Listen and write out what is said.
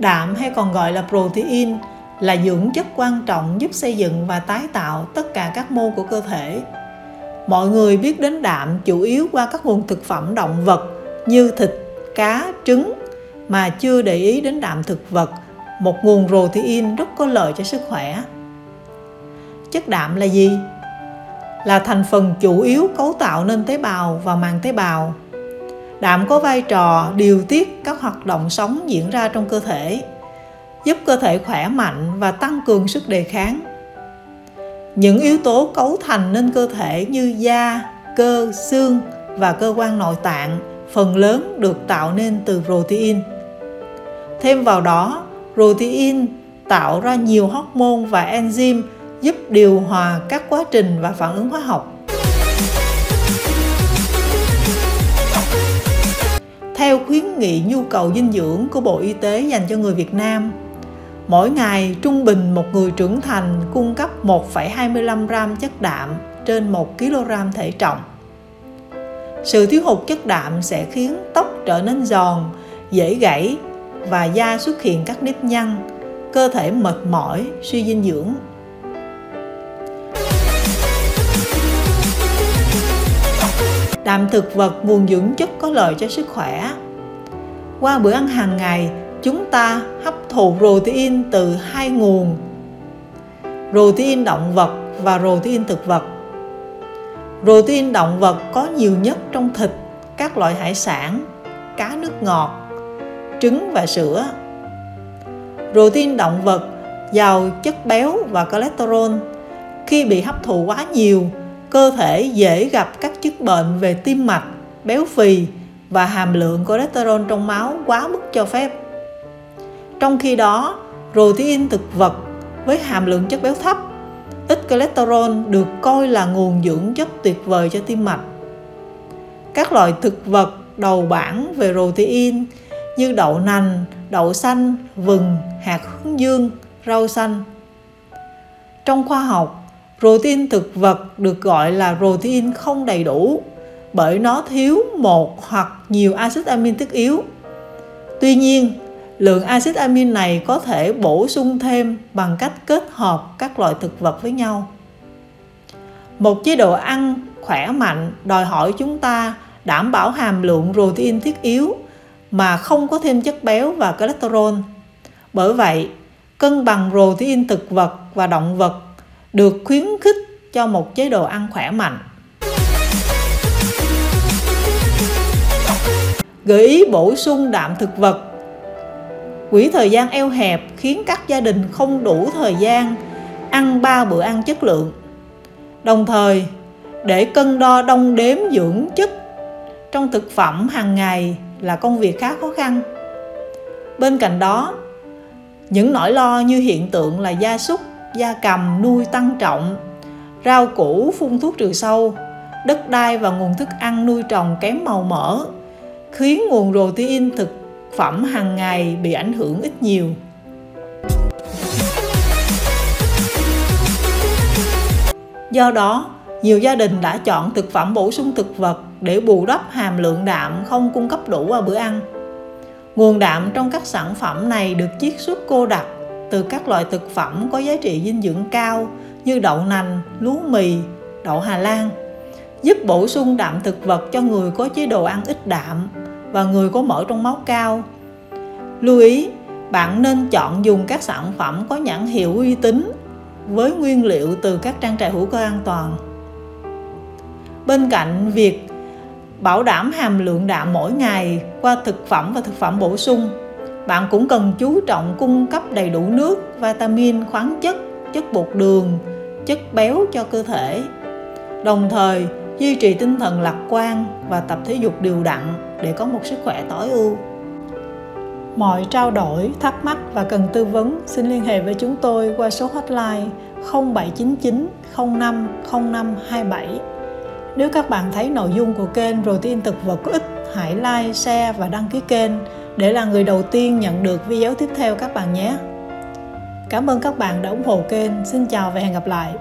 Đạm hay còn gọi là protein là dưỡng chất quan trọng giúp xây dựng và tái tạo tất cả các mô của cơ thể. Mọi người biết đến đạm chủ yếu qua các nguồn thực phẩm động vật như thịt, cá, trứng mà chưa để ý đến đạm thực vật, một nguồn protein rất có lợi cho sức khỏe. Chất đạm là gì? Là thành phần chủ yếu cấu tạo nên tế bào và màng tế bào. Đạm có vai trò điều tiết các hoạt động sống diễn ra trong cơ thể, giúp cơ thể khỏe mạnh và tăng cường sức đề kháng. Những yếu tố cấu thành nên cơ thể như da, cơ, xương và cơ quan nội tạng phần lớn được tạo nên từ protein. Thêm vào đó, protein tạo ra nhiều hormone và enzyme giúp điều hòa các quá trình và phản ứng hóa học. Theo khuyến nghị nhu cầu dinh dưỡng của Bộ Y tế dành cho người Việt Nam, mỗi ngày trung bình một người trưởng thành cung cấp 1,25 gram chất đạm trên 1 kg thể trọng. Sự thiếu hụt chất đạm sẽ khiến tóc trở nên giòn, dễ gãy và da xuất hiện các nếp nhăn, cơ thể mệt mỏi, suy dinh dưỡng. Tạm thực vật nguồn dưỡng chất có lợi cho sức khỏe. Qua bữa ăn hàng ngày, chúng ta hấp thụ protein từ hai nguồn protein động vật và protein thực vật. Protein động vật có nhiều nhất trong thịt các loại hải sản cá nước ngọt trứng và sữa. Protein động vật giàu chất béo và cholesterol. Khi bị hấp thụ quá nhiều cơ thể dễ gặp các chứng bệnh về tim mạch béo phì và hàm lượng cholesterol trong máu quá mức cho phép trong khi đó, protein thực vật với hàm lượng chất béo thấp, ít cholesterol được coi là nguồn dưỡng chất tuyệt vời cho tim mạch. Các loại thực vật đầu bảng về protein như đậu nành, đậu xanh, vừng, hạt hướng dương, rau xanh. Trong khoa học, protein thực vật được gọi là protein không đầy đủ bởi nó thiếu một hoặc nhiều axit amin thiết yếu. Tuy nhiên, lượng axit amin này có thể bổ sung thêm bằng cách kết hợp các loại thực vật với nhau một chế độ ăn khỏe mạnh đòi hỏi chúng ta đảm bảo hàm lượng protein thiết yếu mà không có thêm chất béo và cholesterol bởi vậy cân bằng protein thực vật và động vật được khuyến khích cho một chế độ ăn khỏe mạnh. Gợi ý bổ sung đạm thực vật. Quỹ thời gian eo hẹp khiến các gia đình không đủ thời gian ăn ba bữa ăn chất lượng. Đồng thời, để cân đo đong đếm dưỡng chất trong thực phẩm hàng ngày là công việc khá khó khăn. Bên cạnh đó, những nỗi lo như hiện tượng là gia súc gia cầm nuôi tăng trọng, rau củ phun thuốc trừ sâu, đất đai và nguồn thức ăn nuôi trồng kém màu mỡ, khiến nguồn protein thực phẩm hàng ngày bị ảnh hưởng ít nhiều. Do đó, nhiều gia đình đã chọn thực phẩm bổ sung thực vật để bù đắp hàm lượng đạm không cung cấp đủ vào bữa ăn. Nguồn đạm trong các sản phẩm này được chiết xuất cô đặc từ các loại thực phẩm có giá trị dinh dưỡng cao như đậu nành lúa mì đậu hà lan giúp bổ sung đạm thực vật cho người có chế độ ăn ít đạm và người có mỡ trong máu cao. Lưu ý, bạn nên chọn dùng các sản phẩm có nhãn hiệu uy tín với nguyên liệu từ các trang trại hữu cơ an toàn. Bên cạnh việc bảo đảm hàm lượng đạm mỗi ngày qua thực phẩm và thực phẩm bổ sung, bạn cũng cần chú trọng cung cấp đầy đủ nước, vitamin, khoáng chất, chất bột đường, chất béo cho cơ thể. Đồng thời, duy trì tinh thần lạc quan và tập thể dục đều đặn để có một sức khỏe tối ưu. Mọi trao đổi, thắc mắc và cần tư vấn xin liên hệ với chúng tôi qua số hotline 0799 05 0527. Nếu các bạn thấy nội dung của kênh Protein thực vật có ích, hãy like, share và đăng ký kênh để là người đầu tiên nhận được video tiếp theo các bạn nhé. Cảm ơn các bạn đã ủng hộ kênh. Xin chào và hẹn gặp lại.